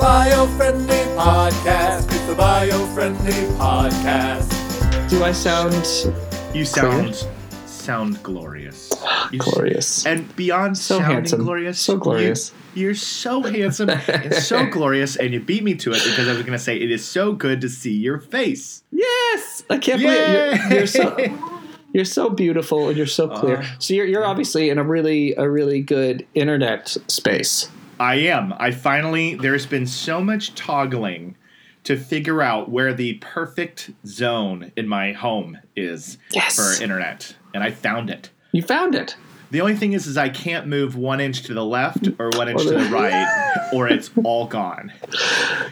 bio friendly podcast. It's the bio friendly podcast. Do I sound You sound sound glorious. You s- glorious? and beyond So sounding handsome. glorious, So glorious. You, are so handsome and so glorious, and you beat me to it because I was going to say it is so good to see your face. Yes, I can't believe you're, you're so you're so beautiful and you're so clear. Uh, so you're you're obviously in a really a really good internet space. I am. I finally. There's been so much toggling to figure out where the perfect zone in my home is Yes. for internet, and I found it. You found it. The only thing is, is I can't move one inch to the left or one inch to the- right, or it's all gone.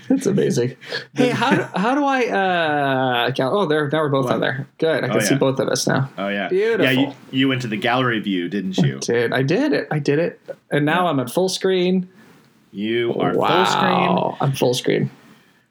That's amazing. Hey, how do, how do I uh? Oh, there now we're both on there. Good. I can Oh, see both of us now. Oh yeah, Beautiful. Yeah, you, you went to the gallery view, didn't you? Did I did it? I did it, and now I'm at full screen. You are wow, full screen. I'm full screen.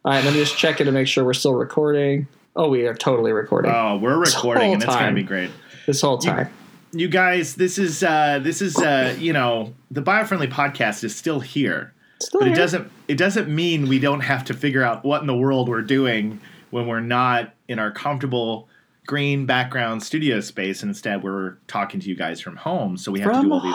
All right, let me just check it to make sure we're still recording. Oh, we are totally recording Oh, we're recording, and it's going to be great. this whole time. You guys, this is uh, this is uh, you know the biofriendly podcast is still here, Still but it doesn't it doesn't mean we don't have to figure out what in the world we're doing when we're not in our comfortable green background studio space, and instead we're talking to you guys from home. So we have to do all these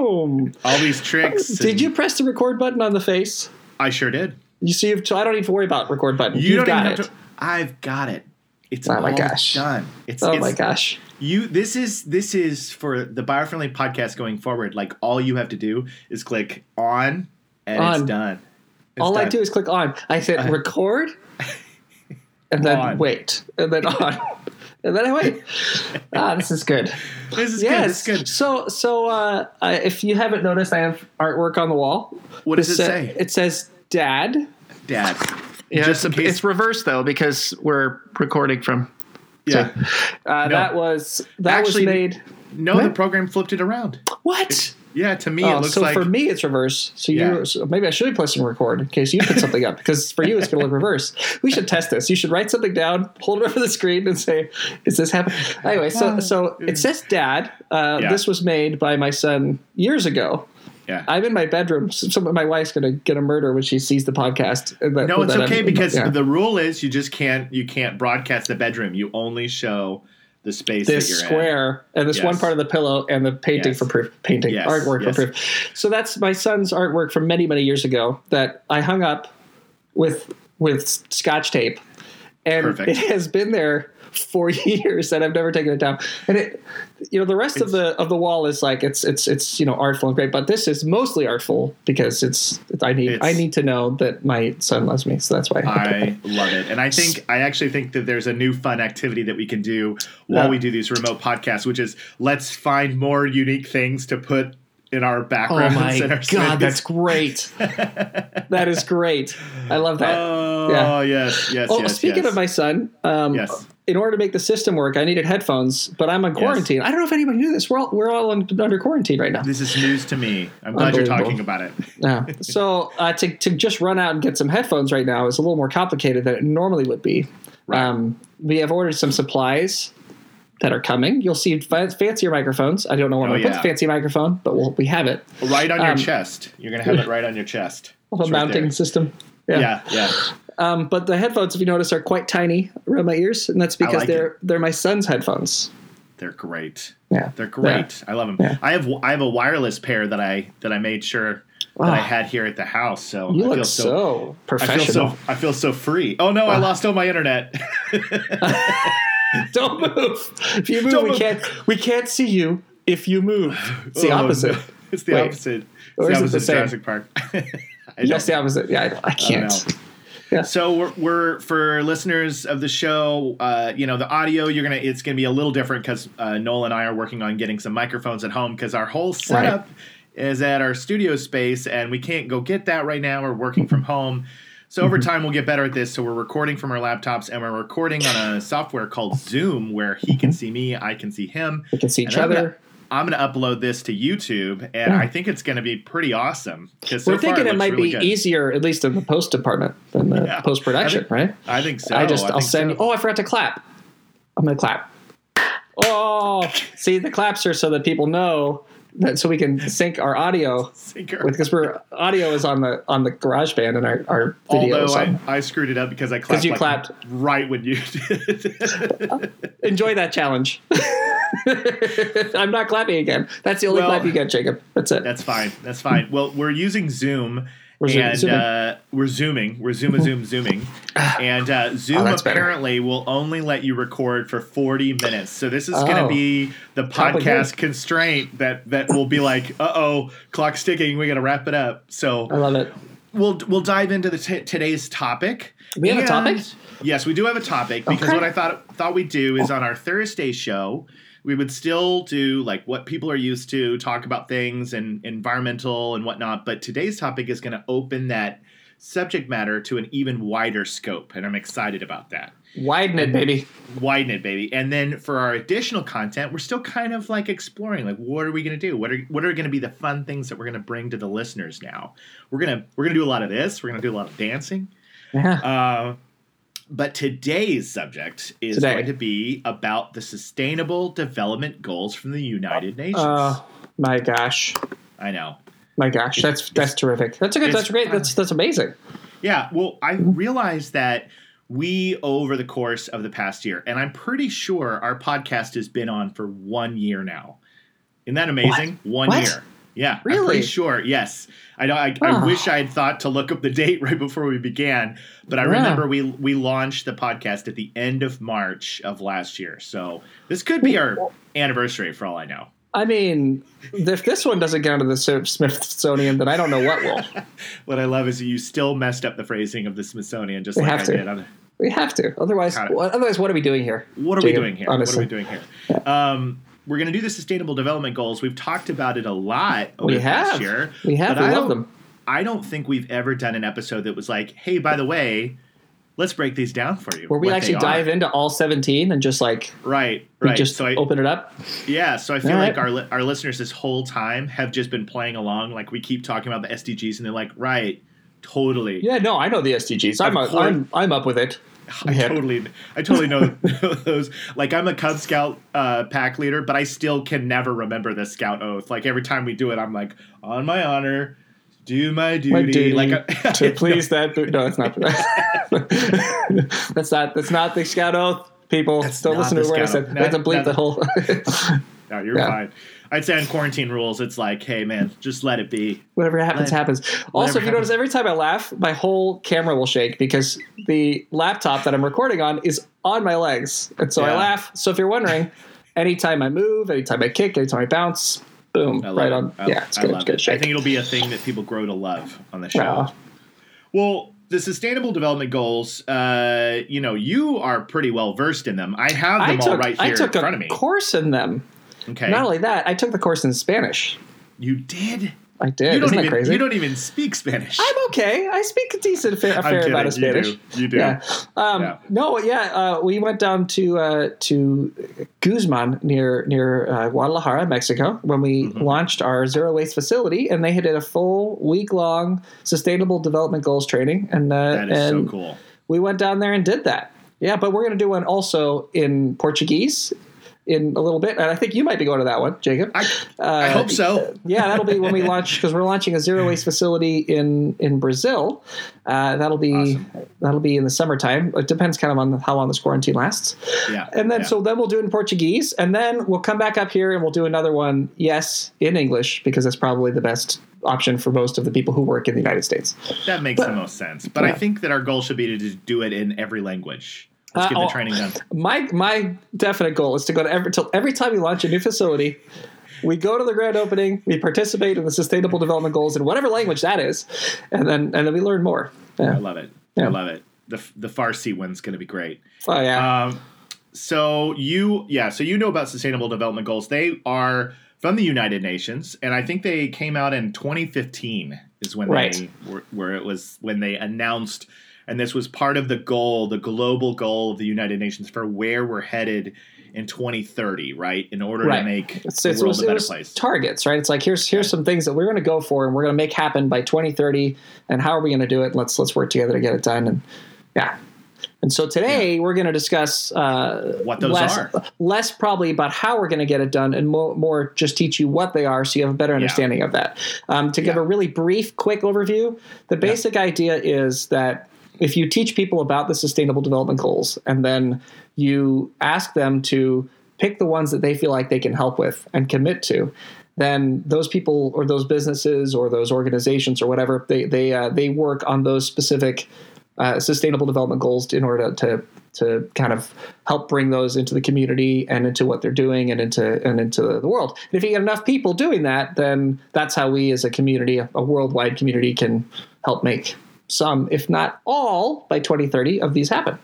home. all these tricks. Did you press the record button on the face? I sure did. You see, so I don't even worry about record button. You You've don't got it. to. I've got it. It's Oh my gosh. done. It's oh it's, my gosh! You this is this is for the biofriendly podcast going forward. Like all you have to do is click on and On. it's done. It's All I do is click on. I said Uh, record, and then On. wait, and then on, and then I wait. Ah, this is good. This is yes. good. This is good. So, so uh, if you haven't noticed, I have artwork on the wall. What does This, it uh, say? It says "Dad." Dad. Yeah, Just it's, it's reversed though because we're recording from. Yeah. Uh, No. That was that Actually, was made. No, the program flipped it around. What? Yeah, to me Oh, it looks so like for me it's reverse. So Yeah. you so maybe I should be pressing record in case you put something up because for you it's going to look reverse. We should test this. You should write something down, hold it over the screen, and say, "Is this happening?" Anyway, so so it says "Dad." Uh, Yeah. This was made by my son years ago. yeah. I'm in my bedroom. So some, my wife's going to get a murder when she sees the podcast. that- no, it's that I'm- okay because yeah. the rule is you just can't you can't broadcast the bedroom. You only show the space this that you're in. square and this one part of the pillow and the painting Yes. for proof painting Yes, artwork yes. for proof so that's my son's artwork from many many years ago that i hung up with with scotch tape and Perfect. it has been there for years and i've never taken it down and it you know the rest of the of the wall is like it's it's it's you know artful and great but this is mostly artful because it's i need It's- i need to know that my son loves me so that's why I love it. And I think I actually think that there's a new fun activity that we can do while Yeah. we do these remote podcasts, which is let's find more unique things to put in our Oh backgrounds my and our god, that's great! that is great. I love that. Oh Yeah. yes, yes, oh, yes. speaking yes. of my son, um, Yes. In order to make the system work, I needed headphones, but I'm on quarantine. I don't know if anybody knew this. We're all we're all un- under quarantine right now. This is news to me. I'm glad you're talking about it. Yeah. So uh, to to just run out and get some headphones right now is a little more complicated than it normally would be. Right. Um, we have ordered some supplies that are coming. You'll see fa- fancier microphones. I don't know where Oh, I'm gonna put the fancy microphone, but we'll, we have it. Right on your Um, chest. You're gonna have it right on your chest. A right mounting there. system. Yeah, yeah. Um, but the headphones, if you notice, are quite tiny around my ears, and that's because like they're they're my son's headphones. They're great. Yeah, They're great. I love them. Yeah. I have I have a wireless pair that I that I made sure that I had here at the house. So You I look feel so, I feel professional. so I feel so free. Oh no, I lost all my internet. Don't move. If you move, Don't we move. can't we can't see you. If you move, it's the Oh, opposite. no. It's the Wait. opposite. Or It's is the it the opposite same? Jurassic Park. Yes, the opposite. Yeah, I, I I can't. know. Yeah. So we're, we're for listeners of the show, uh, you know, the audio you're gonna it's gonna be a little different because uh, Noel and I are working on getting some microphones at home because our whole setup is at our studio space and we can't go get that right now. We're working from home. So Mm-hmm. over time we'll get better at this. So we're recording from our laptops and we're recording on a software called Zoom where he can see me, I can see him. We can see each other. I'm going to upload this to YouTube, and Yeah. I think it's going to be pretty awesome. Because so We're thinking far it, might really be good. easier, at least in the post department than the Yeah. post production, right? I think so. I just I'll send so. Oh, I forgot to clap. I'm gonna clap. Oh, see, the claps are so that people know that so we can sync our audio because we're audio is on the on the GarageBand and our, our video Although. I, I screwed it up because I clapped, you like, clapped. right when you did. Enjoy that challenge. I'm not clapping again. That's the only Well, clap you get, Jacob. That's it. That's fine. That's fine. Well, we're using Zoom. We're zoom- and zooming. uh, we're zooming. We're zoom zoom zooming, and uh, Zoom Oh, that's better. apparently will only let you record for forty minutes. So this is going to Oh. be the podcast constraint that that will be like, uh oh, clock's ticking. We got to wrap it up. So I love it. we'll we'll dive into the t- today's topic. We have a topic? Yes, we do have a topic because Okay. what I thought thought we'd do is on our Thursday show, we would still do like what people are used to, talk about things and environmental and whatnot. But today's topic is going to open that subject matter to an even wider scope, and I'm excited about that. Widen it, baby. Widen it, baby. And then for our additional content, we're still kind of like exploring, like what are we going to do? What are what are going to be the fun things that we're going to bring to the listeners now? We're gonna we're gonna do a lot of this. We're gonna do a lot of dancing. Yeah. Uh, but today's subject is Today. going to be about the Sustainable Development Goals from the United uh, Nations. Oh my gosh. I know. My gosh. That's that's terrific. That's a good that's great. That's that's amazing. Yeah. Well, I mm-hmm. realized that we, over the course of the past year, and I'm pretty sure our podcast has been on for one year now. Isn't that amazing? One What? year. Yeah, I'm Really? pretty sure. Yes, I know. I, I Oh. wish I had thought to look up the date right before we began, but I Yeah. remember we we launched the podcast at the end of March of last year. So this could be our anniversary for all I know. I mean, if this one doesn't get into the Smithsonian, then I don't know what will. What I love is you still messed up the phrasing of the Smithsonian, just We like have I to. did. On, We have to. Otherwise, Got it. what, otherwise, what are we doing here? what are we doing here? honestly. What are we doing here? Um, we're going to do the Sustainable Development Goals. We've talked about it a lot over We the past have. year. We have. but We I love don't- them. I don't think we've ever done an episode that was like, "Hey, by the way, let's break these down for you." Where we actually dive into all 17 and just like Right, right. just so I, open it up. yeah, so I feel All like right. our our listeners this whole time have just been playing along. Like we keep talking about the SDGs, and they're like, "Right, totally." Yeah, no, I know the SDGs. I'm, a. I'm, I'm up with it. I totally, I totally know those. Like I'm a Cub Scout uh, pack leader, but I still can never remember the Scout oath. Like every time we do it, I'm like, on my honor, do my duty. My duty like I- to please that. Bo- no, that's not. that's not. That's not the Scout Oath. People, That's don't listen to what I said. Oath. I have to bleep not- the whole. no, you're Yeah. fine. I'd say on quarantine rules, it's like, hey man, just let it be. Whatever happens, Let- happens. Also, if you happens. notice, every time I laugh, my whole camera will shake because the laptop that I'm recording on is on my legs, and so I laugh. So if you're wondering, anytime I move, anytime I kick, anytime I bounce, boom, I love right it. on. I, yeah, it's I good. love It's good. it. I think it'll be a thing that people grow to love on the show. Wow. Well, the Sustainable Development Goals, uh, you know, you are pretty well versed in them. I have I them all took, right I here in front of me. course in them. Okay, Not only that, I took the course in Spanish. you did. I did. You don't Isn't that even crazy? you don't even speak Spanish. I'm okay. I speak a decent, fair, a fair amount of Spanish. You do. You do. Yeah. Um, Yeah. No, yeah. Uh, we went down to uh, to Guzman near near uh, Guadalajara, Mexico, when we Mm-hmm. launched our zero waste facility, and they had did a full week long sustainable development goals training, and uh, That is and so cool. we went down there and did that. Yeah, but we're going to do one also in Portuguese in a little bit, and I think you might be going to that one, Jacob. I, Uh, I hope so. yeah, that'll be when we launch because we're launching a zero waste facility in in Brazil. Uh, that'll be Awesome. that'll be in the summertime. It depends kind of on how long this quarantine lasts. Yeah. And then yeah. so then we'll do it in Portuguese, and then we'll come back up here and we'll do another one. Yes, in English because that's probably the best option for most of the people who work in the United States. that makes the most sense. But I think that our goal should be to just do it in every language. Let's Uh, get the oh, training done. My my definite goal is to go to every till every time we launch a new facility. We go to the grand opening. We participate in the sustainable development goals in whatever language that is, and then and then we learn more. I love it. Yeah. I love it. The the Farsi one's going to be great. Oh yeah. Um, so you, yeah, so you know about Sustainable Development Goals. They are from the United Nations, and I think they came out in 2015 is when Right. they were, where it was when they announced, and this was part of the goal, the global goal of the United Nations for where we're headed in 2030, right? In order Right. to make It's, the it's, it world was, a better place. targets, right? It's like here's here's some things that we're going to go for, and we're going to make happen by 2030. And how are we going to do it? Let's let's work together to get it done. And yeah, And so today we're going to discuss uh, What those less, are. less probably about how we're going to get it done, and more, more just teach you what they are, so you have a better understanding of that. Um, to give Yeah. a really brief, quick overview, the basic idea is that if you teach people about the Sustainable Development Goals, and then you ask them to pick the ones that they feel like they can help with and commit to, then those people or those businesses or those organizations or whatever they they uh, they work on those specific uh, sustainable development goals in order to to kind of help bring those into the community and into what they're doing and into and into the world. And if you get enough people doing that, then that's how we as a community, a, a worldwide community, can help make some, if not all, by 2030 of these happen.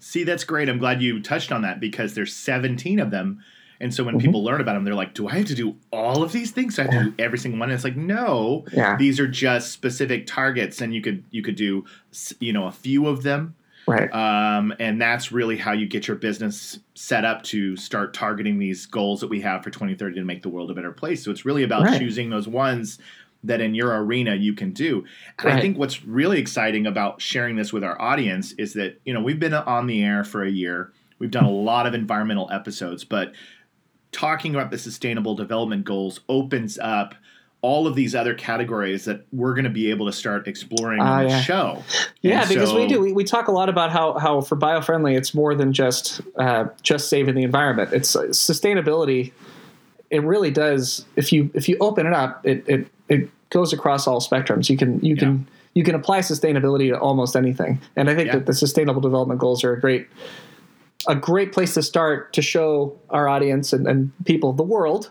See, that's great. I'm glad you touched on that because there's 17 of them. And so Mm-hmm. when people learn about them, they're like, do I have to do all of these things? Do I have to do every single one? And it's like, no, Yeah. these are just specific targets. And you could, you could do, you know, a few of them. Right. Um, and that's really how you get your business set up to start targeting these goals that we have for 2030 to make the world a better place. So it's really about Right. choosing those ones that in your arena you can do. And I think what's really exciting about sharing this with our audience is that, you know, we've been on the air for a year. We've done a lot of environmental episodes, but talking about the sustainable development goals opens up all of these other categories that we're going to be able to start exploring Ah, on the yeah. show. Yeah, And because we do. We, we talk a lot about how, how for biofriendly, it's more than just uh, just saving the environment. It's uh, sustainability. It really does. If you if you open it up, it it, it goes across all spectrums. You can you can you can apply sustainability to almost anything. And I think Yeah. that the sustainable development goals are a great a great place to start to show our audience and, and people the world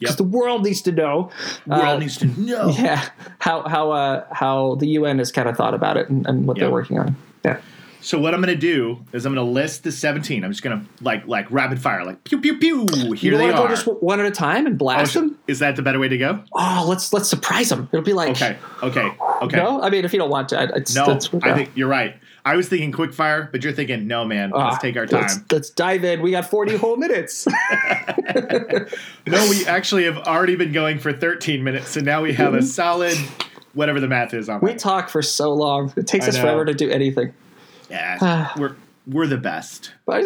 because Yep. the world needs to know world uh, needs to know. yeah how how uh, how the UN has kind of thought about it and, and what Yeah. they're working on. Yeah. So what I'm going to do is I'm going to list the 17. I'm just going to like like rapid fire, like pew pew pew. Here you they are. go just one at a time and Oh, blast sh- them? is that the better way to go? Oh, let's let's surprise them. It'll be like Okay, okay, okay. no. I mean, if you don't want to, it's, No, that's, I think you're right. I was thinking quick fire, but you're thinking no, man. Ah, let's take our Let's, time. let's dive in. We got forty whole minutes. No, we actually have already been going for 13 minutes, so now we have a solid whatever the math is on we that. talk for so long. It takes I us know. forever to do anything. Yeah, we're we're the best. But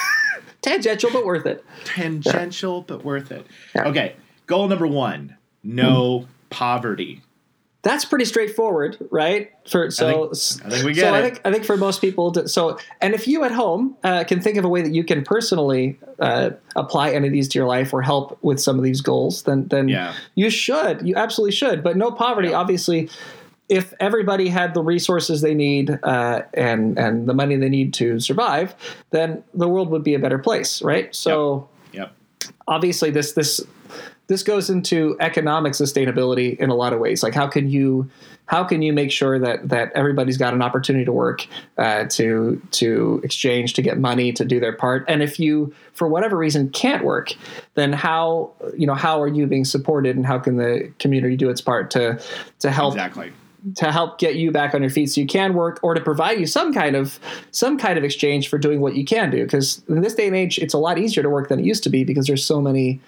tangential, but worth it. Tangential, but worth it. Yeah. Okay, goal number one: no poverty. That's pretty straightforward, right? For so, think- I think we so get I it. think I think for most people, to, so and if you at home uh, can think of a way that you can personally uh, apply any of these to your life or help with some of these goals, then then Yeah. you should, you absolutely should. But no poverty, Yeah. obviously. If everybody had the resources they need uh, and and the money they need to survive, then the world would be a better place, right? So Yep. obviously this this this goes into economic sustainability in a lot of ways like how can you how can you make sure that that everybody's got an opportunity to work uh, to to exchange to get money to do their part and if you for whatever reason can't work then how you know how are you being supported and how can the community do its part to to help Exactly. To help get you back on your feet so you can work or to provide you some kind of some kind of exchange for doing what you can do. Because in this day and age it's a lot easier to work than it used to be because there's so many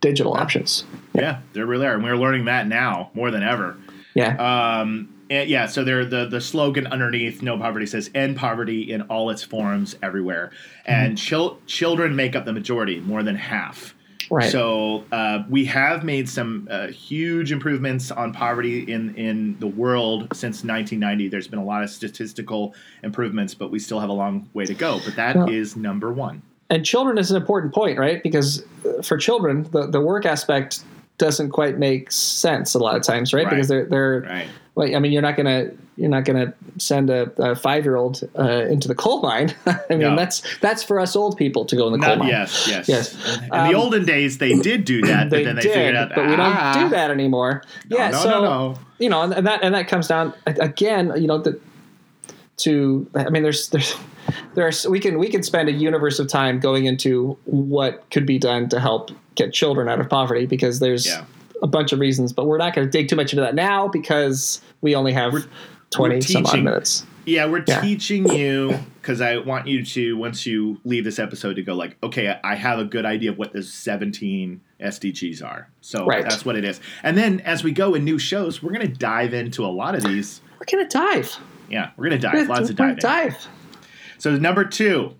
digital options. Yeah, there really are, and we're learning that now more than ever. yeah. Um, and yeah, so there the the slogan underneath "No Poverty" says "End poverty in all its forms everywhere," and chil- children make up the majority, more than half. Right So uh, we have made some uh, huge improvements on poverty in in the world since 1990. There's been a lot of statistical improvements, but we still have a long way to go. But that is Well- number one. and children is an important point right because uh, for children the, the work aspect doesn't quite make sense a lot of times right, Right. because they're they're Right. well, I mean, you're not gonna you're not gonna send a, a five year old uh, into the coal mine. I mean, No. that's that's for us old people to go in the coal Not, mine. yes, yes, Yes. In Um, the olden days, they did do that, but They then they did, figured out, but we don't "Ah, do that anymore. yeah, no, so no, no. you know, and, and that and that comes down again. You know, the, to I mean, there's there's there's we can we can spend a universe of time going into what could be done to help get children out of poverty because there's Yeah. a bunch of reasons, but we're not going to dig too much into that now because we only have twenty we're some odd minutes. Yeah, we're Yeah. teaching you because I want you to once you leave this episode to go like, okay, I have a good idea of what the 17 SDGs are. So Right. that's what it is. And then as we go in new shows, we're going to dive into a lot of these. We're gonna dive. Yeah, we're going to dive. We're, Lots of we're diving. dive. So number two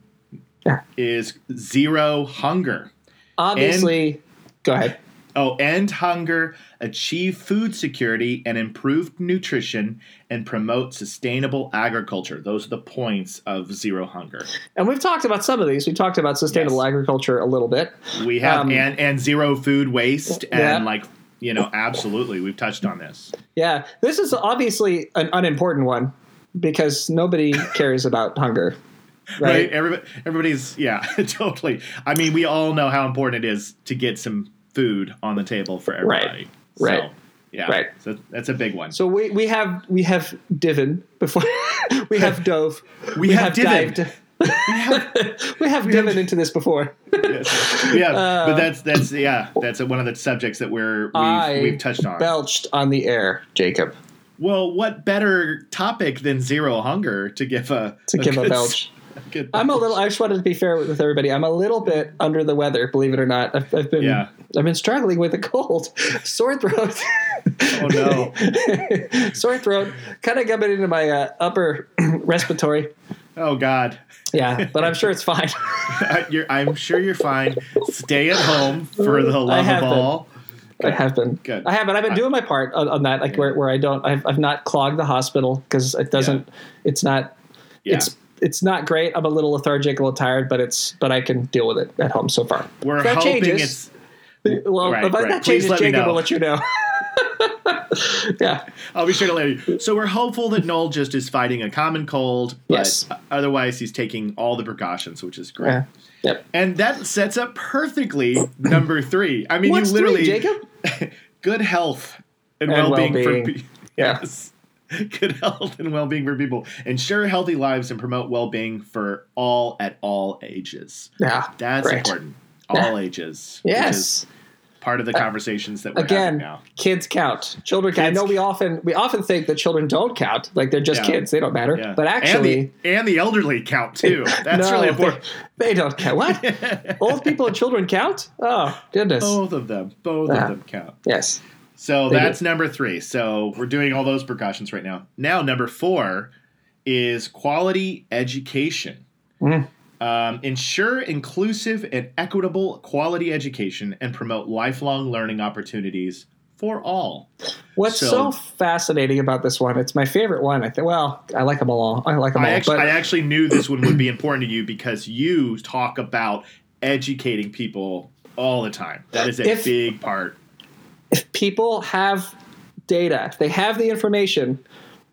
Yeah. is zero hunger. Obviously, go ahead. Oh, end hunger, achieve food security and improved nutrition, and promote sustainable agriculture. Those are the points of zero hunger. And we've talked about some of these. We talked about sustainable Yes. agriculture a little bit. We have Um, and and zero food waste and like you know absolutely we've touched on this. Yeah, this is obviously an unimportant one because nobody cares about hunger. Right? Right. Everybody, everybody's yeah, totally. I mean, we all know how important it is to get some food on the table for everybody. Right. So, yeah. Right. So that's a big one. So we, we have we have Divin before we have dove. We have Divin. dived- we have, we have Divin into this before. yes. yeah, Uh, but that's that's yeah, that's one of the subjects that we're we've, we've touched on. Belched on the air, Jacob, Well, what better topic than zero hunger to give a to give a good- belch. good I'm a little. I just wanted to be fair with, with everybody. I'm a little bit under the weather, believe it or not. I've, I've been Yeah. I've been struggling with a cold, sore throat. Oh no! sore throat, kind of coming into my uh, upper respiratory. Oh God! Yeah, but I'm sure it's fine. you're, I'm sure you're fine. Stay at home for the love of been. All. I have been. Good. I have, but I've been doing my part on, on that, like where, where I don't. I've, I've not clogged the hospital because it doesn't. It's not. Yeah. It's it's not great. I'm a little lethargic, a little tired, but it's but I can deal with it at home so far. We're If that hoping changes, it's. well, right, if right. that changes, let me Jacob know. will let you know. yeah, I'll be sure to let you. So we're hopeful that Noel just is fighting a common cold, but Yes. otherwise he's taking all the precautions, which is great. yeah, yep. And that sets up perfectly number three. I mean, What's you literally three, Jacob? good health and, And well-being, well-being. for pe- Yeah. yes. Good health and well-being for people. Ensure healthy lives and promote well-being for all at all ages. Yeah, That's Great. important. All ages. which Yes. Part of the conversations that we're having Again, now. kids count. Children count. I know we often we often think that children don't count, like they're just Yeah. kids, they don't matter. Yeah. But actually, and the, and the elderly count too. That's no, really important. They, don't count. What? Old people and children count? Oh goodness. Both of them. Both Yeah. of them count. Yes. So They that's number three. So we're doing all those precautions right now. Now, number four is quality education. Mm. Um, ensure inclusive and equitable quality education and promote lifelong learning opportunities for all. What's So- so, fascinating about this one? It's my favorite one. I think. Well, I like them all. I like them I all. actually, but I actually knew this one would be important to you because you talk about educating people all the time. That is a If- big part. if people have data, if they have the information,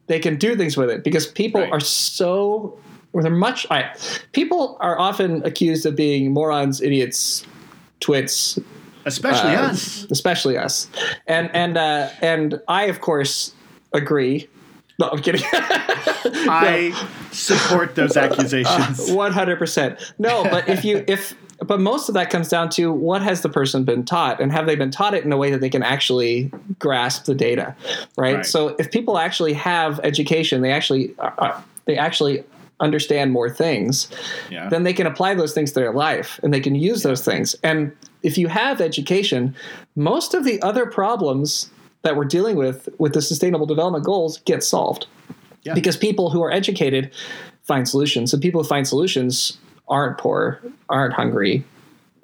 they can do things with it because people Right. are so or they're much I, people are often accused of being morons, idiots, twits, Especially uh, us. especially us. And and uh, and I of course agree. No, I'm kidding. I support those accusations. One hundred percent. No, but if you if but most of that comes down to what has the person been taught and have they been taught it in a way that they can actually grasp the data, right? Right. So if people actually have education, they actually uh, they actually understand more things, yeah. then they can apply those things to their life and they can use those things. And if you have education, most of the other problems that we're dealing with with the sustainable development goals get solved. Yeah. Because people who are educated find solutions, and people who find solutions aren't poor, aren't hungry,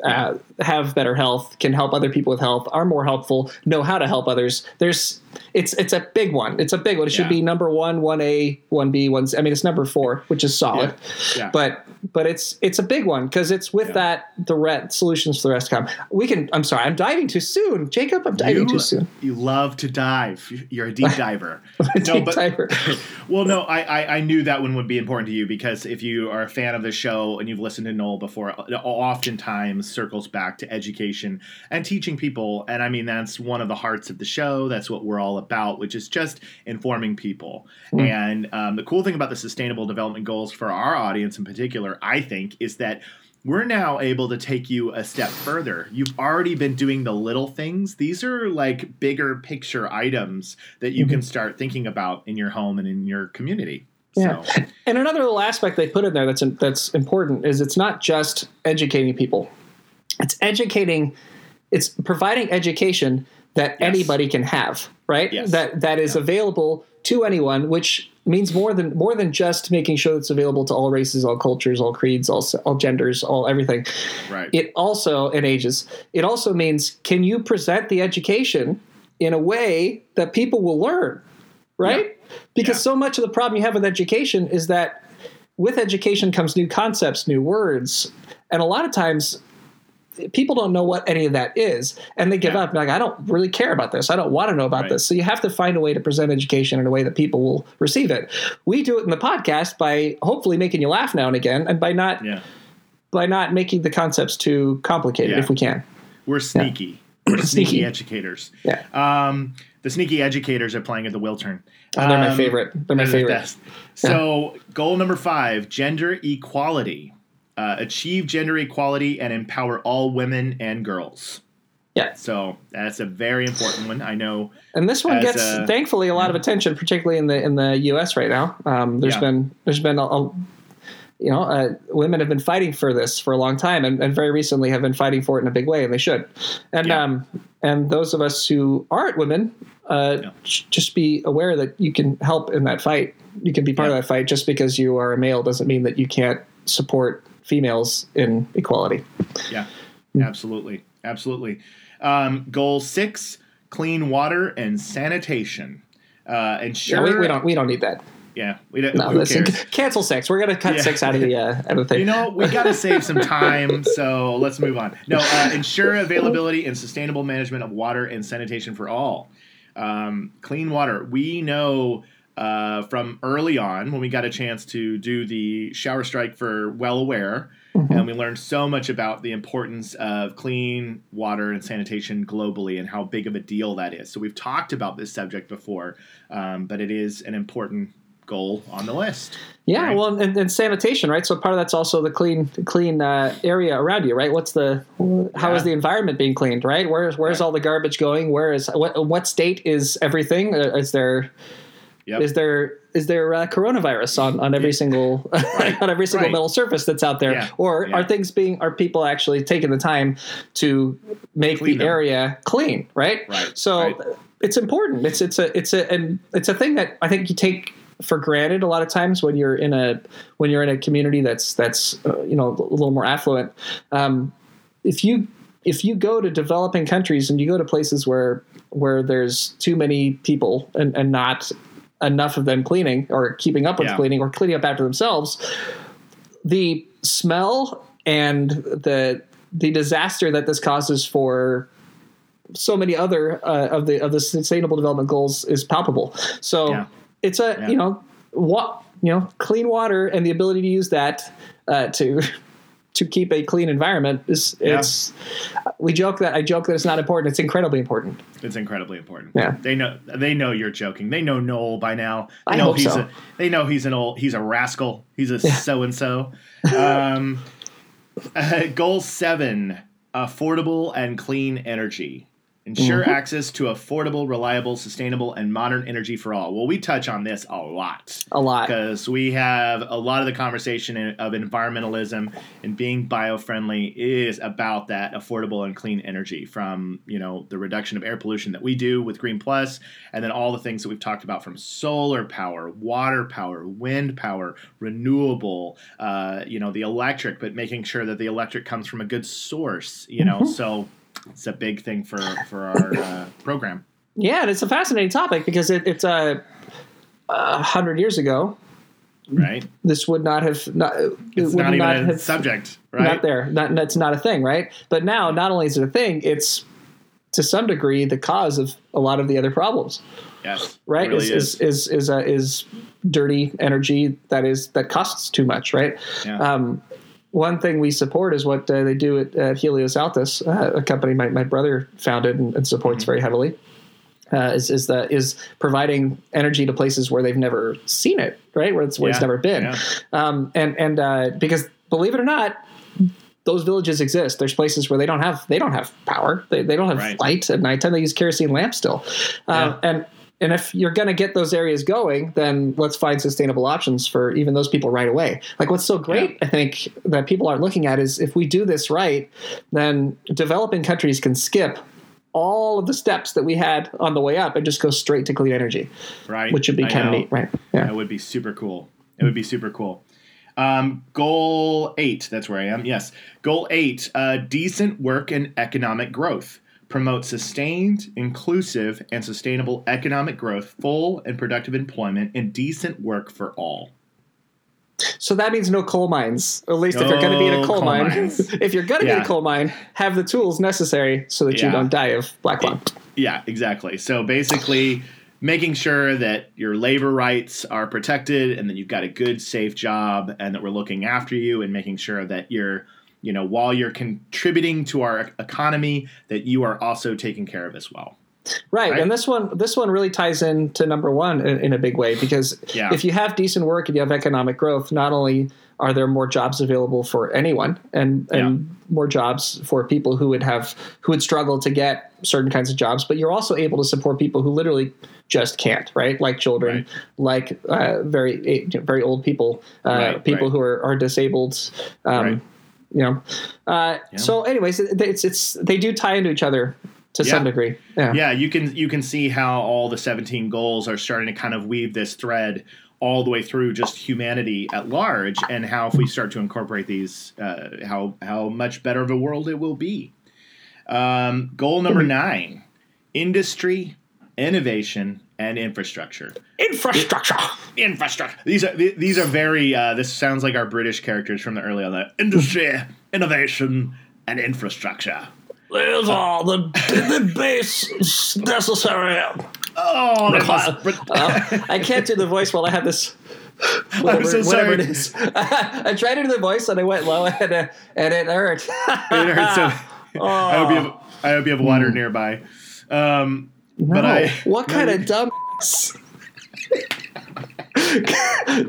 uh, have better health, can help other people with health, are more helpful, know how to help others. There's it's it's a big one. It's a big one. It should Yeah. be number one, one A, one B, one. I mean, it's number four, which is solid. Yeah. But but it's it's a big one because it's with Yeah. that the re- solutions for the rest come. We can. I'm sorry. I'm diving too soon, Jacob. I'm diving you, too soon. you love to dive. You're a deep diver. Deep diver. well, no, I, I I knew that one would be important to you because if you are a fan of the show and you've listened to Noel before, uh, it oftentimes circles back to education and teaching people. And I mean, that's one of the hearts of the show. That's what we're all about, which is just informing people. And um, the cool thing about the Sustainable Development Goals for our audience in particular, I think, is that we're now able to take you a step further. You've already been doing the little things. These are like bigger picture items that you can start thinking about in your home and in your community. Yeah. So, And another little aspect they put in there that's that's important is it's not just educating people. It's educating it's providing education that Yes. anybody can have, right? Yes. That that is Yeah. available to anyone, which means more than more than just making sure it's available to all races, all cultures, all creeds, all all genders, all everything. Right. It also and ages. It also means can you present the education in a way that people will learn, right? Because Yeah. so much of the problem you have with education is that with education comes new concepts, new words, and a lot of times people don't know what any of that is and they give Yeah. up like i don't really care about this i don't want to know about Right. this so you have to find a way to present education in a way that people will receive it we do it in the podcast by hopefully making you laugh now and again and by not yeah. by not making the concepts too complicated Yeah. if we can We're sneaky. We're sneaky educators. yeah Um, the sneaky educators are playing at the Wiltern. Oh, they're my Um, favorite they're my They're the favorite best. So, goal number five gender equality. Uh, achieve gender equality and empower all women and girls. yeah So, that's a very important one. I know. and this one gets a- thankfully a lot of attention particularly in the in the us right now um, there's Yeah. been there's been a, a you know, uh, women have been fighting for this for a long time, and, and very recently have been fighting for it in a big way, and they should. And Yeah. um, and those of us who aren't women, uh, Yeah. j- just be aware that you can help in that fight. You can be part Yeah. of that fight. Just because you are a male doesn't mean that you can't support females in equality. Yeah, absolutely. Absolutely. Um, goal six clean water and sanitation. Uh, Yeah, ensure. we, we don't we don't need that. Yeah, we don't. No, listen, cares? cancel six. We're gonna cut Yeah. six out of the uh, out of the thing. You know, we got to save some time, so let's move on. No, uh, ensure availability and sustainable management of water and sanitation for all. Um, clean water. We know uh, from early on when we got a chance to do the shower strike for Well Aware, Mm-hmm. and we learned so much about the importance of clean water and sanitation globally and how big of a deal that is. So we've talked about this subject before, um, but it is an important goal on the list. Yeah, Right. well, and, and sanitation, right? So part of that's also the clean, clean uh, area around you, right? What's the how is Yeah. the environment being cleaned, right? Where's where's Right. all the garbage going? Where is what what state is everything? Uh, Is there Yep. is there is there uh, coronavirus on, on every single on every single Right. metal surface that's out there, Yeah. or Yeah. are things being are people actually taking the time to make Clean the them. area clean, right? Right, So right. it's important. It's it's a it's a and it's a thing that I think you take for granted a lot of times when you're in a when you're in a community that's that's uh, you know a little more affluent. Um, if you if you go to developing countries and you go to places where where there's too many people and, and not enough of them cleaning or keeping up with Yeah. cleaning or cleaning up after themselves, the smell and the the disaster that this causes for so many other uh, of the of the sustainable development goals is palpable. So Yeah. it's a Yeah. you know what you know clean water and the ability to use that uh, to to keep a clean environment is Yeah. it's we joke that I joke that it's not important. It's incredibly important. It's incredibly important. Yeah. They know they know you're joking. They know Noel by now. They I know hope he's so. a they know he's an old he's a rascal. He's a so and so. Goal 7, affordable and clean energy. Ensure Mm-hmm. access to affordable, reliable, sustainable, and modern energy for all. Well, we touch on this a lot A lot. because we have a lot of the conversation of environmentalism and being bio-friendly is about that affordable and clean energy from you know the reduction of air pollution that we do with green plus and then all the things that we've talked about from solar power water power wind power renewable uh, you know the electric but making sure that the electric comes from a good source you know so it's a big thing for for our uh, program Yeah, and it's a fascinating topic because it, it's a uh, hundred years ago. right This would not have not. it it's would not even a have, subject right Not there. Not that's not a thing, right? But now, not only is it a thing, it's to some degree the cause of a lot of the other problems. yes Right? it really is is is is, uh, is dirty energy that is that costs too much, right? Yeah. Um, one thing we support is what uh, they do at, at Helios Altus, uh, a company my, my brother founded and, and supports Mm-hmm. very heavily. Uh, is is the is providing energy to places where they've never seen it, right? Where it's where it's never been, yeah. um, and and uh, because believe it or not, those villages exist. There's places where they don't have they don't have power. They, they don't have Right. light at nighttime. They use kerosene lamps still, uh, and and if you're going to get those areas going, then let's find sustainable options for even those people right away. Like what's so great, I think, that people aren't looking at is if we do this right, then developing countries can skip all of the steps that we had on the way up and just go straight to clean energy, right? which would be kind of neat, right? Yeah. That would be super cool. It would be super cool. Um, goal eight, that's where I am. Yes. Goal eight uh, decent work and economic growth. Promote sustained, inclusive, and sustainable economic growth, full and productive employment, and decent work for all. So that means no coal mines. At least if you're going to be in a coal, coal mine, if you're going to be in a coal mine, have the tools necessary so that you don't die of black lung. Yeah, exactly. So basically, making sure that your labor rights are protected and that you've got a good, safe job and that we're looking after you and making sure that you're, you know, while you're contributing to our economy, that you are also taken care of as well. Right. Right? and this one this one really ties into number one in, in a big way because Yeah. if you have decent work and you have economic growth, not only are there more jobs available for anyone and and more jobs for people who would have who would struggle to get certain kinds of jobs, but you're also able to support people who literally just can't, right? Like children, Right. like uh, very very old people, uh, Right, people right. who are, are disabled. Um, Right. You know, uh, Yeah. so anyways, it's it's they do tie into each other to some degree. Yeah. Yeah, you can you can see how all the 17 goals are starting to kind of weave this thread all the way through just humanity at large and how if we start to incorporate these uh, how how much better of a world it will be. Um, goal number 9, industry, innovation and infrastructure. Infrastructure. Infrastructure. These are these are very uh, this sounds like our British characters from the early on that industry, innovation and infrastructure. There's are the, the base necessary. Oh, must- Uh, I can't do the voice while I have this. Whatever, so whatever sorry. it is. I tried to do the voice and I went low and, uh, and it hurt. It hurts so- I hope you have I hope you have water nearby. Um, but I what kind of dumb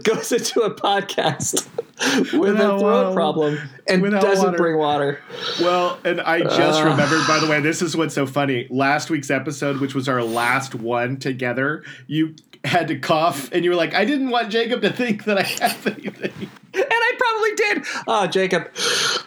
goes into a podcast with Without a throat problem and doesn't water. bring water? Well, and I just Uh. remembered, by the way, this is what's so funny. Last week's episode, which was our last one together, you had to cough, and you were like, "I didn't want Jacob to think that I have anything." And I probably did. Oh, Jacob.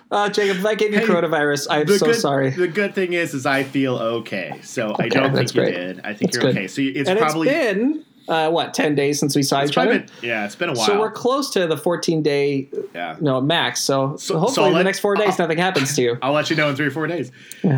Oh, Jacob, if I gave you Hey, coronavirus, I'm so good, sorry. The good thing is, is I feel okay, so I don't think you great. did. I think That's you're good. okay. So it's and probably it's been, uh, what, 10 days since we saw it's each other? been- yeah, it's been a while. So we're close to the 14 day yeah. no max. So, So- hopefully so in the next four days nothing happens to you. I'll let you know in three or four days.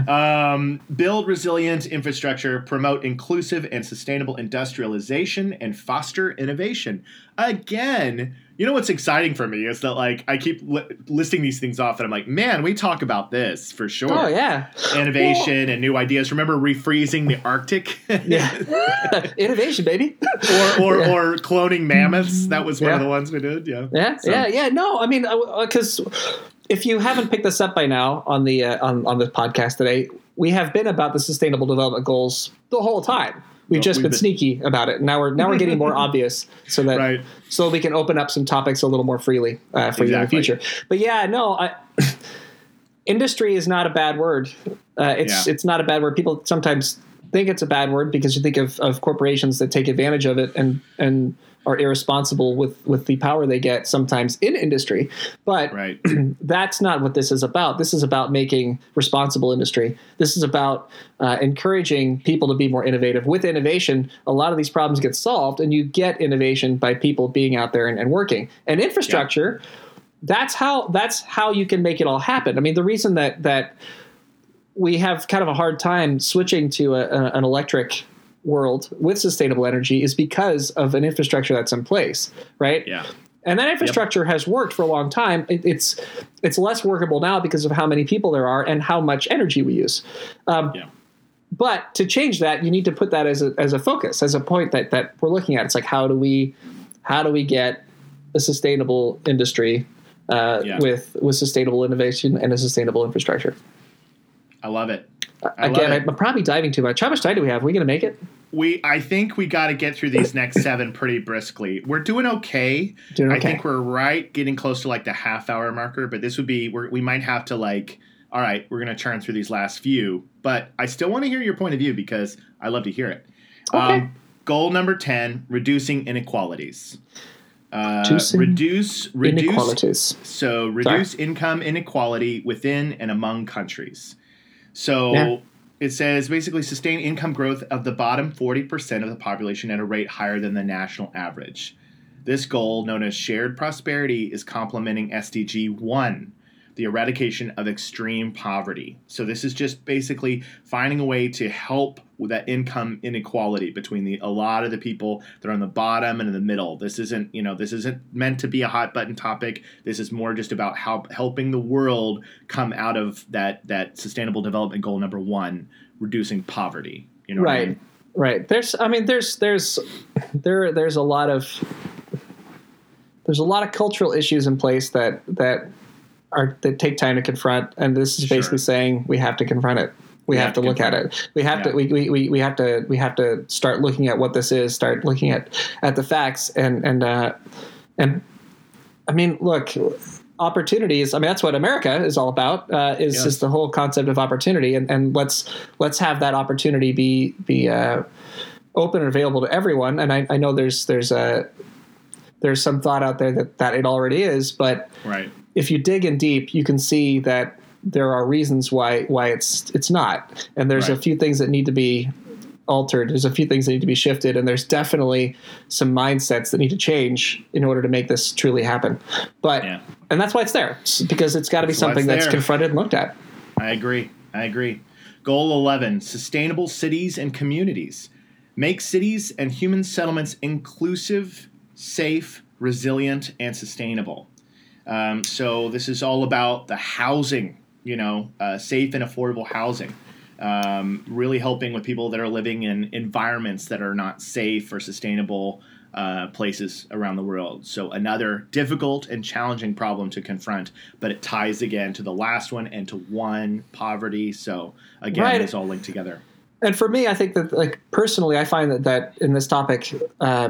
Um, build resilient infrastructure, promote inclusive and sustainable industrialization, and foster innovation. Again, you know what's exciting for me is that like I keep li- listing these things off, and I'm like, man, we talk about this for sure. Oh yeah, Innovation and new ideas. Remember refreezing the Arctic? yeah. Innovation, baby. or or, Yeah. or cloning mammoths. That was one of the ones we did. Yeah. Yeah, So- yeah, yeah. No, I mean, because if you haven't picked this up by now on the uh, on on the podcast today, we have been about the Sustainable Development Goals the whole time. We've just we've been been- sneaky about it. Now we're now we're getting more obvious, so that Right. so we can open up some topics a little more freely uh, for you in the future. But yeah, no, I, industry is not a bad word. Uh, it's Yeah. it's not a bad word. People sometimes think it's a bad word because you think of, of corporations that take advantage of it and and are irresponsible with with the power they get sometimes in industry. But Right. that's not what this is about. This is about making responsible industry. This is about uh, encouraging people to be more innovative. With innovation, a lot of these problems get solved, and you get innovation by people being out there and, and working. And infrastructure, that's how that's how you can make it all happen. I mean, the reason that that we have kind of a hard time switching to a, a, an electric world with sustainable energy is because of an infrastructure that's in place, right? Yeah. and that infrastructure has worked for a long time. It, it's it's less workable now because of how many people there are and how much energy we use. Um, Yeah. But to change that, you need to put that as a as a focus, as a point that that we're looking at. It's like how do we how do we get a sustainable industry uh, Yeah. with with sustainable innovation and a sustainable infrastructure. I love it. I Again, love it. I'm probably diving too much. How much time do we have? Are we going to make it? We, I think we got to get through these next seven pretty briskly. We're doing okay. Doing okay. I think we're right, getting close to like the half hour marker. But this would be we're, we might have to like, all right, we're gonna churn through these last few. But I still want to hear your point of view because I love to hear it. Okay. Um, goal number ten: reducing inequalities. Uh, Reducing reduce reduce Inequalities. so reduce income inequality within and among countries. So Yeah. It says basically sustain income growth of the bottom 40% of the population at a rate higher than the national average. This goal, known as shared prosperity, is complementing SDG 1, the eradication of extreme poverty. So this is just basically finding a way to help with that income inequality between the a lot of the people that are on the bottom and in the middle. This isn't, you know, this isn't meant to be a hot button topic. This is more just about how helping the world come out of that that sustainable development goal number 1, reducing poverty. You know right. I mean? Right. There's I mean there's there's there there's a lot of there's a lot of cultural issues in place that that are that take time to confront, and this is Sure. basically saying we have to confront it. We, have, to look at it. We have Yeah. to we, we, we, we have to we have to start looking at what this is. Start looking at at the facts and and uh, and I mean, look, opportunities. I mean, that's what America is all about. Uh, is Yes. just the whole concept of opportunity, and and let's let's have that opportunity be be uh, open and available to everyone. And I, I know there's there's a there's some thought out there that that it already is, but Right. If you dig in deep, you can see that there are reasons why why it's it's not, and there's a few things that need to be altered. There's a few things that need to be shifted, and there's definitely some mindsets that need to change in order to make this truly happen. But Yeah. and that's why it's there because it's got to be something that's there. confronted and looked at. I agree. I agree. Goal 11 Sustainable cities and communities. Make cities and human settlements inclusive, safe, resilient, and sustainable. Um, so, this is all about the housing, you know, uh, safe and affordable housing. Um, really helping with people that are living in environments that are not safe or sustainable uh, places around the world. So, another difficult and challenging problem to confront, but it ties again to the last one and to one poverty. So, again, Right. it's all linked together. and for me, I think that like personally, I find that that in this topic, uh,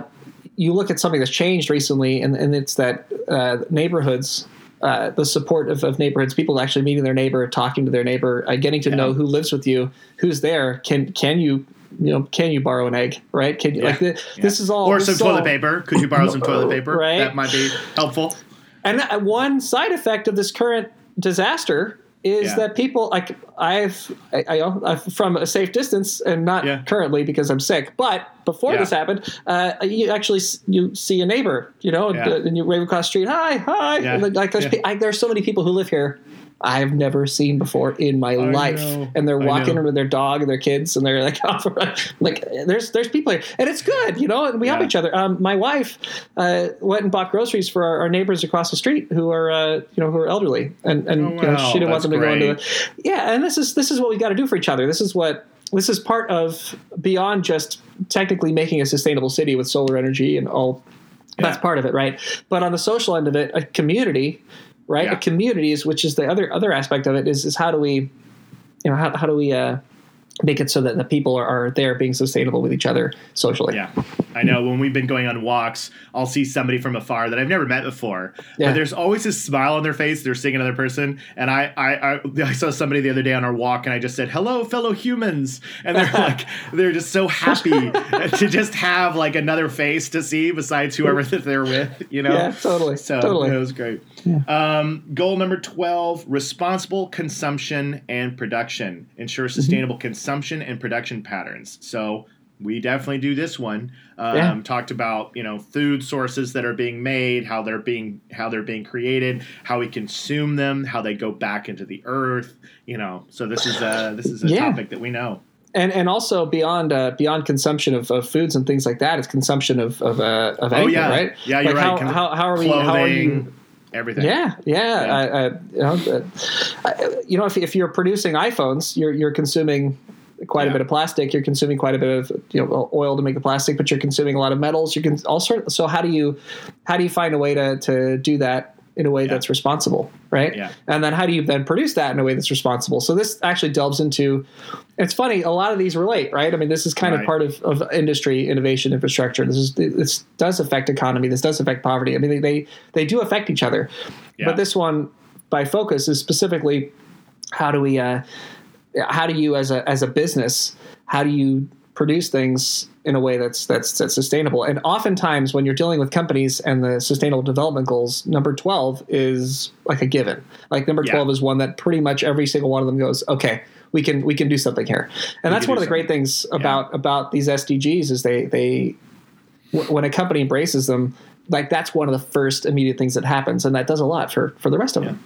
you look at something that's changed recently, and, and it's that uh, neighborhoods. Uh, the support of, of neighborhoods, people actually meeting their neighbor, talking to their neighbor, uh, getting to Yeah. know who lives with you, who's there. Can can you you know can you borrow an egg? Right? Can you Yeah. like the, this is all or some is all- toilet paper. Could you borrow some toilet paper? Right. That might be helpful. And one side effect of this current disaster is Yeah. that people like I've I, I, I've from a safe distance and not Yeah. currently because I'm sick, but before Yeah. this happened, uh, you actually you see a neighbor, you know, Yeah. and you wave across the street, hi, hi. Like, like there's I, there's so many people who live here. I've never seen before in my life, know. and they're walking with their dog and their kids, and they're like, like there's there's people here, and it's good, you know, and we help each other. Um, my wife uh, went and bought groceries for our, our neighbors across the street who are uh, you know who are elderly, and and Oh, you know, she didn't want them to go into the yeah, and this is this is what we got to do for each other. This is what this is part of beyond just technically making a sustainable city with solar energy and all. That's part of it, right? But on the social end of it, a community, right? Yeah. Is which is the other other aspect of it is is how do we, you know, how how do we uh, make it so that the people are, are there being sustainable with each other socially? Yeah, I know. When we've been going on walks, I'll see somebody from afar that I've never met before. Yeah. But there's always this smile on their face. They're seeing another person, and I, I, I, I saw somebody the other day on our walk, and I just said, "Hello, fellow humans," and they're like, they're just so happy to just have like another face to see besides whoever that they're with. You know? Yeah, totally, So totally. it was great. Um, goal number 12 responsible consumption and production. Ensure sustainable consumption and production patterns. So we definitely do this one. Um, Yeah. Talked about you know food sources that are being made, how they're being how they're being created, how we consume them, how they go back into the earth. You know, so this is a this is a Yeah. topic that we know. and and also beyond uh, beyond consumption of, of foods and things like that, it's consumption of of, uh, of anything, oh yeah, right? yeah, you're like right. How, how, how are we? How are you? Clothing, Everything. Yeah, yeah. Yeah. I, I, you know, I, you know, if, if you're producing iPhones, you're you're consuming quite Yeah. a bit of plastic. You're consuming quite a bit of you know oil to make the plastic, but you're consuming a lot of metals. You can all sort. So how do you how do you find a way to to do that in a way Yeah. that's responsible, right? Yeah. And then how do you then produce that in a way that's responsible? So this actually delves into. It's funny. A lot of these relate, right? I mean, this is kind Right. of part of, of industry, innovation, infrastructure. This is this does affect economy. This does affect poverty. I mean, they they, they do affect each other. Yeah. But this one, by focus, is specifically how do we, uh, how do you as a as a business, how do you produce things in a way that's that's that's sustainable? And oftentimes, when you're dealing with companies and the sustainable development goals, number twelve is like a given. Like number Yeah. twelve is one that pretty much every single one of them goes, okay, we can we can do something here. And that's one of the great things about about these SDGs is they they w- when a company embraces them, like that's one of the first immediate things that happens, and that does a lot for for the rest of them.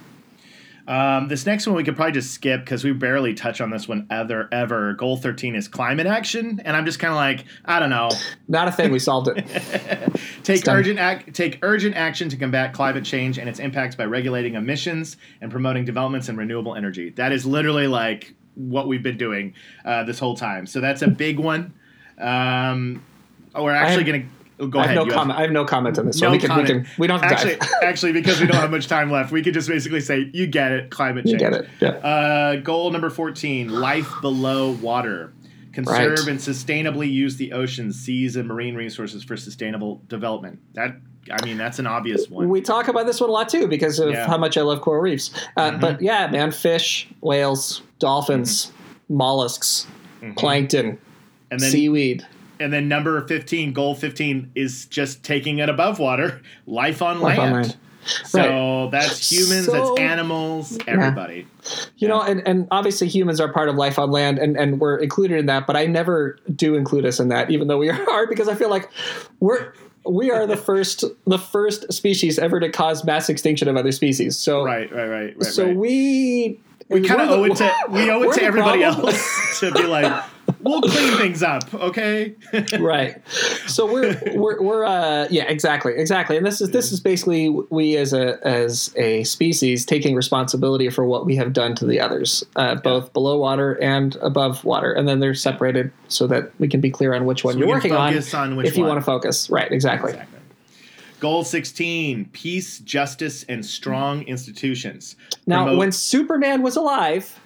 Um, this next one we could probably just skip because we barely touch on this one ever. Ever goal thirteen is climate action, and I'm just kind of like I don't know. Not a thing. We solved it. Take urgent ac- take urgent action to combat climate change and its impacts by regulating emissions and promoting developments in renewable energy. That is literally like what we've been doing uh, this whole time. So that's a big one. Um, oh, we're actually going to go I ahead. have no You comment. I have no comment on this. So no we can, we comment. can we don't have actually, dive. actually, because we don't have much time left, we could just basically say, "You get it, climate change. You change." get it. Yeah. Uh, goal number 14 life below water. Conserve Right. and sustainably use the oceans, seas, and marine resources for sustainable development. That, I mean, that's an obvious one. We talk about this one a lot too because of Yeah. Mm-hmm. how much I love coral reefs. Uh, But yeah, man, fish, whales, dolphins, mollusks, plankton, and then, seaweed. And then number 15, goal 15 is just taking it above water, life on Life land. on land. So that's humans, So- that's animals, everybody. You know, and, and obviously humans are part of life on land and, and we're included in that, but I never do include us in that, even though we are, because I feel like we're we are the first the first species ever to cause mass extinction of other species. So Right, right, right, right. so right. we we kind of we're the- owe it to we owe it to everybody problem. else to be like, we'll clean things up, okay? right so we're we're, we're uh yeah exactly exactly and this is this is basically we as a as a species taking responsibility for what we have done to the others uh, both below water and above water and then they're separated so that we can be clear on which one So you're working on, on which if you one. want to focus right exactly, Exactly. Goal 16 peace, justice, and strong institutions. now Promote- when superman was alive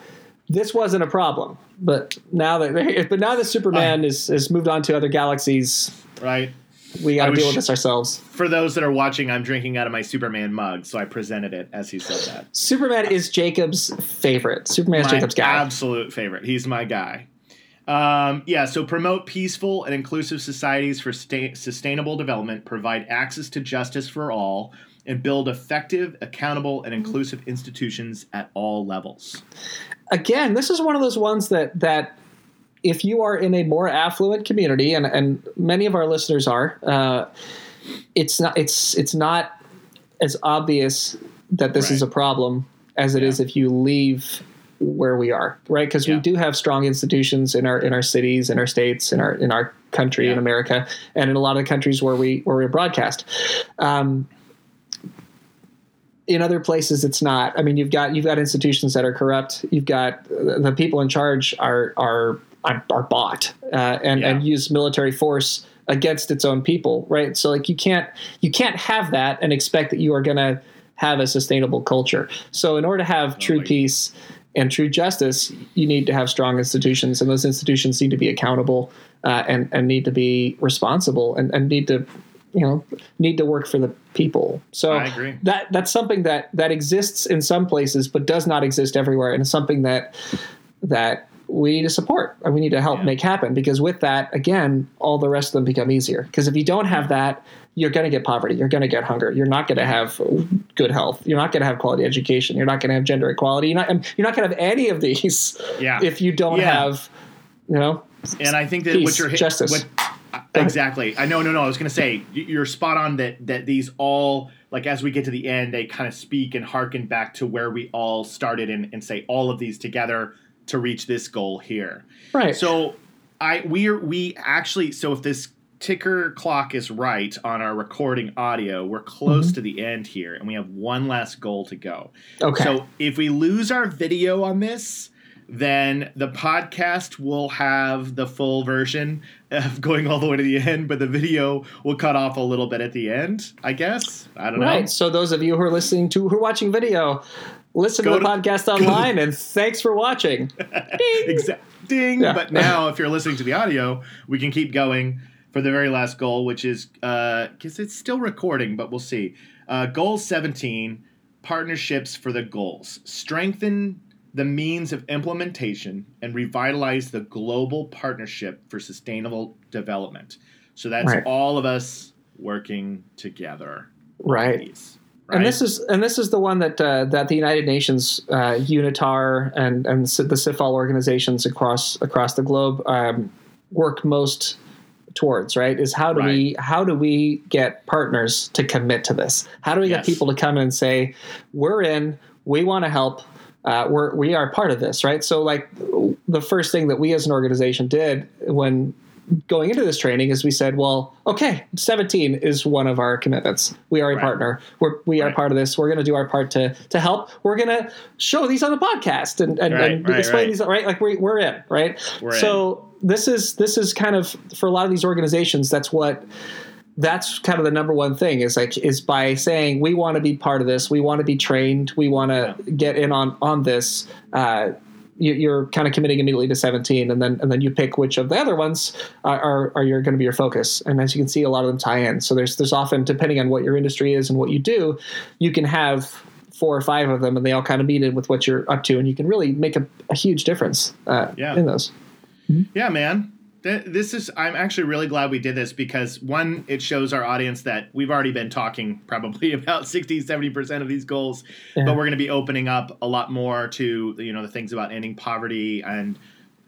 this wasn't a problem but now that but now that superman is has moved on to other galaxies right? we got to deal with this ourselves For those that are watching, I'm drinking out of my Superman mug, so I presented it as he said that. Superman is Jacob's favorite. Superman is Jacob's guy. absolute favorite. He's my guy. Um, yeah, so promote peaceful and inclusive societies for sta- sustainable development, provide access to justice for all, and build effective, accountable, and inclusive institutions at all levels. Again, this is one of those ones that that if you are in a more affluent community, and and many of our listeners are, uh, it's not it's it's not as obvious that this is a problem as it is Yeah. if you leave where we are, right? Because Yeah. we do have strong institutions in our in our cities, in our states, in our in our country, in America, and in a lot of the countries where we where we broadcast. Um, in other places, it's not. I mean, you've got you've got institutions that are corrupt. You've got the people in charge are are are, bought uh, and Yeah. and use military force against its own people, right? So like you can't you can't have that and expect that you are going to have a sustainable culture. So in order to have true Totally. peace and true justice, you need to have strong institutions, and those institutions need to be accountable uh, and and need to be responsible and, and need to you know need to work for the people. So that that's something that that exists in some places but does not exist everywhere, and it's something that that we need to support and we need to help Yeah. make happen because with that again all the rest of them become easier because if you don't have that you're going to get poverty you're going to get hunger you're not going to have good health you're not going to have quality education you're not going to have gender equality you're not you're not going to have any of these Yeah. if you don't Yeah. have you know and I think that Peace, what you're justice. what- exactly. I know, no, no. I was going to say you're spot on that that these all like as we get to the end, they kind of speak and harken back to where we all started and, and say all of these together to reach this goal here. right So I we're we actually so if this ticker clock is right on our recording audio, we're close Mm-hmm. to the end here and we have one last goal to go. okay So if we lose our video on this, then the podcast will have the full version of going all the way to the end, but the video will cut off a little bit at the end, I guess. I don't right know. so those of you who are listening to who are watching video listen Go to the to- podcast online and thanks for watching Ding. Exa- Ding. Yeah. But now, if you're listening to the audio, we can keep going for the very last goal, which is because it's still recording, but we'll see. Uh, goal 17 partnerships for the goals. Strengthen the means of implementation and revitalize the global partnership for sustainable development. So that's Right. all of us working together. right Please. Right? And this is and this is the one that uh, that the United Nations, uh, UNITAR, and and the CIFAL organizations across across the globe um, work most towards. Right? Is how do we how do we get partners to commit to this? How do we Yes. get people to come in and say, "We're in. We want to help. Uh, we're we are part of this." Right? So, like the first thing that we as an organization did when going into this training is we said, well, okay, 17 is one of our commitments. We are a Right. partner. We're, we are part of this. We're going to do our part to to help. We're going to show these on the podcast and, and, Right, and right, explain right. these. Right, like we, we're in. Right. We're in. so this is this is kind of for a lot of these organizations. That's what that's kind of the number one thing is like is by saying we want to be part of this we want to be trained we want to get in on on this uh, you, you're kind of committing immediately to 17 and then and then you pick which of the other ones are are, are your going to be your focus. And as you can see a lot of them tie in. So there's there's often depending on what your industry is and what you do you can have four or five of them and they all kind of meet in with what you're up to and you can really make a, a huge difference uh, Yeah. in those. Yeah, man. Th- This is. I'm actually really glad we did this because one, it shows our audience that we've already been talking probably about 60, 70 percent of these goals, Yeah. but we're going to be opening up a lot more to you know the things about ending poverty and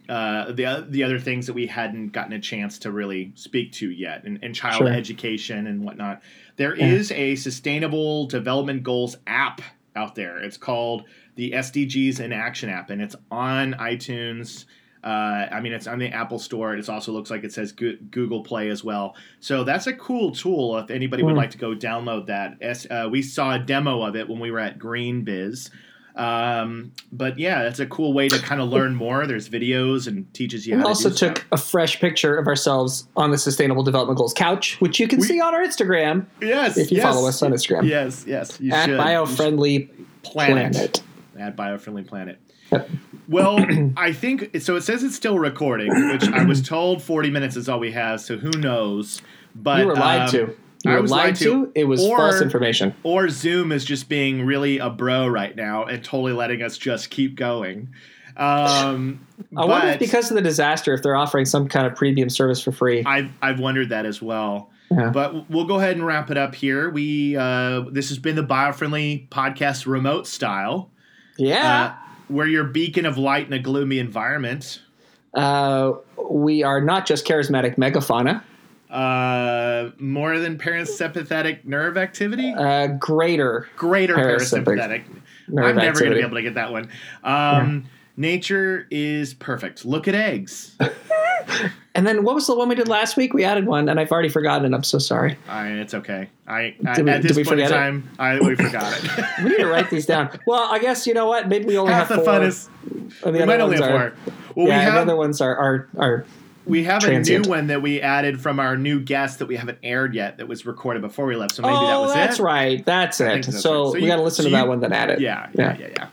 uh, the the other things that we hadn't gotten a chance to really speak to yet, and, and child Sure. education and whatnot. There is Yeah. a Sustainable Development Goals app out there. It's called the SDGs in Action app, and it's on iTunes. Uh, I mean, it's on the Apple Store. It also looks like it says Google Play as well. So that's a cool tool if anybody would Mm. like to go download that. Uh, we saw a demo of it when we were at GreenBiz. Um, but yeah, that's a cool way to kind of learn more. There's videos and teaches you We how to also do took a fresh picture of ourselves on the Sustainable Development Goals couch, which you can We- see on our Instagram yes if you yes. follow us on Instagram Yes, yes, you at should. Biofriendly Planet. Planet. at biofriendly planet Yep. well i think so it says it's still recording which i was told 40 minutes is all we have so who knows but You were lied um, to. You I was lied, lied to. to. It was Or- false information. or zoom is just being really a bro right now and totally letting us just keep going um I wonder if because of the disaster, if they're offering some kind of premium service for free. I've, I've wondered that as well Yeah. but we'll go ahead and wrap it up here we uh this has been the biofriendly podcast remote style yeah. uh, we're your beacon of light in a gloomy environment Uh, we are not just charismatic megafauna, uh, more than parasympathetic nerve activity, uh, greater greater parasympathetic parasympathetic. I'm never going to be able to get that one. Um, Nature is perfect. Look at eggs. And then what was the one we did last week? We added one, and I've already forgotten. I'm so sorry. I, it's okay. I, I Did we- at this we point in it? time, I we forgot it. We need to write these down. Well, I guess you know what? Maybe we only Half have the four. fun is oh, we the might other only have are, four. Well, yeah, we and the have other ones are are, are we have transient. a new one that we added from our new guest that we haven't aired yet that was recorded before we left. So maybe oh, that was that's it. right. That's I it. so. So we got to listen so to that you- one, then add it. Yeah, yeah, yeah, yeah.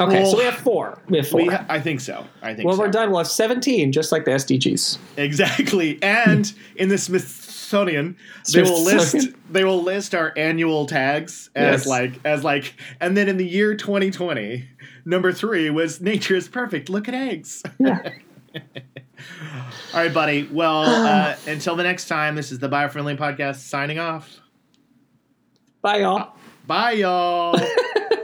Okay, Well, so we have four. We have four. We ha- I think so. I think when so. we're done, we'll have 17, just like the SDGs. Exactly. And in the Smithsonian, they will list they will list our annual tags as Yes. like as like and then in the year 2020, number 3 was nature is perfect. Look at eggs. Yeah. All right, buddy. Well, uh, until the next time, this is the Biofriendly podcast signing off. Bye, y'all. Bye y'all.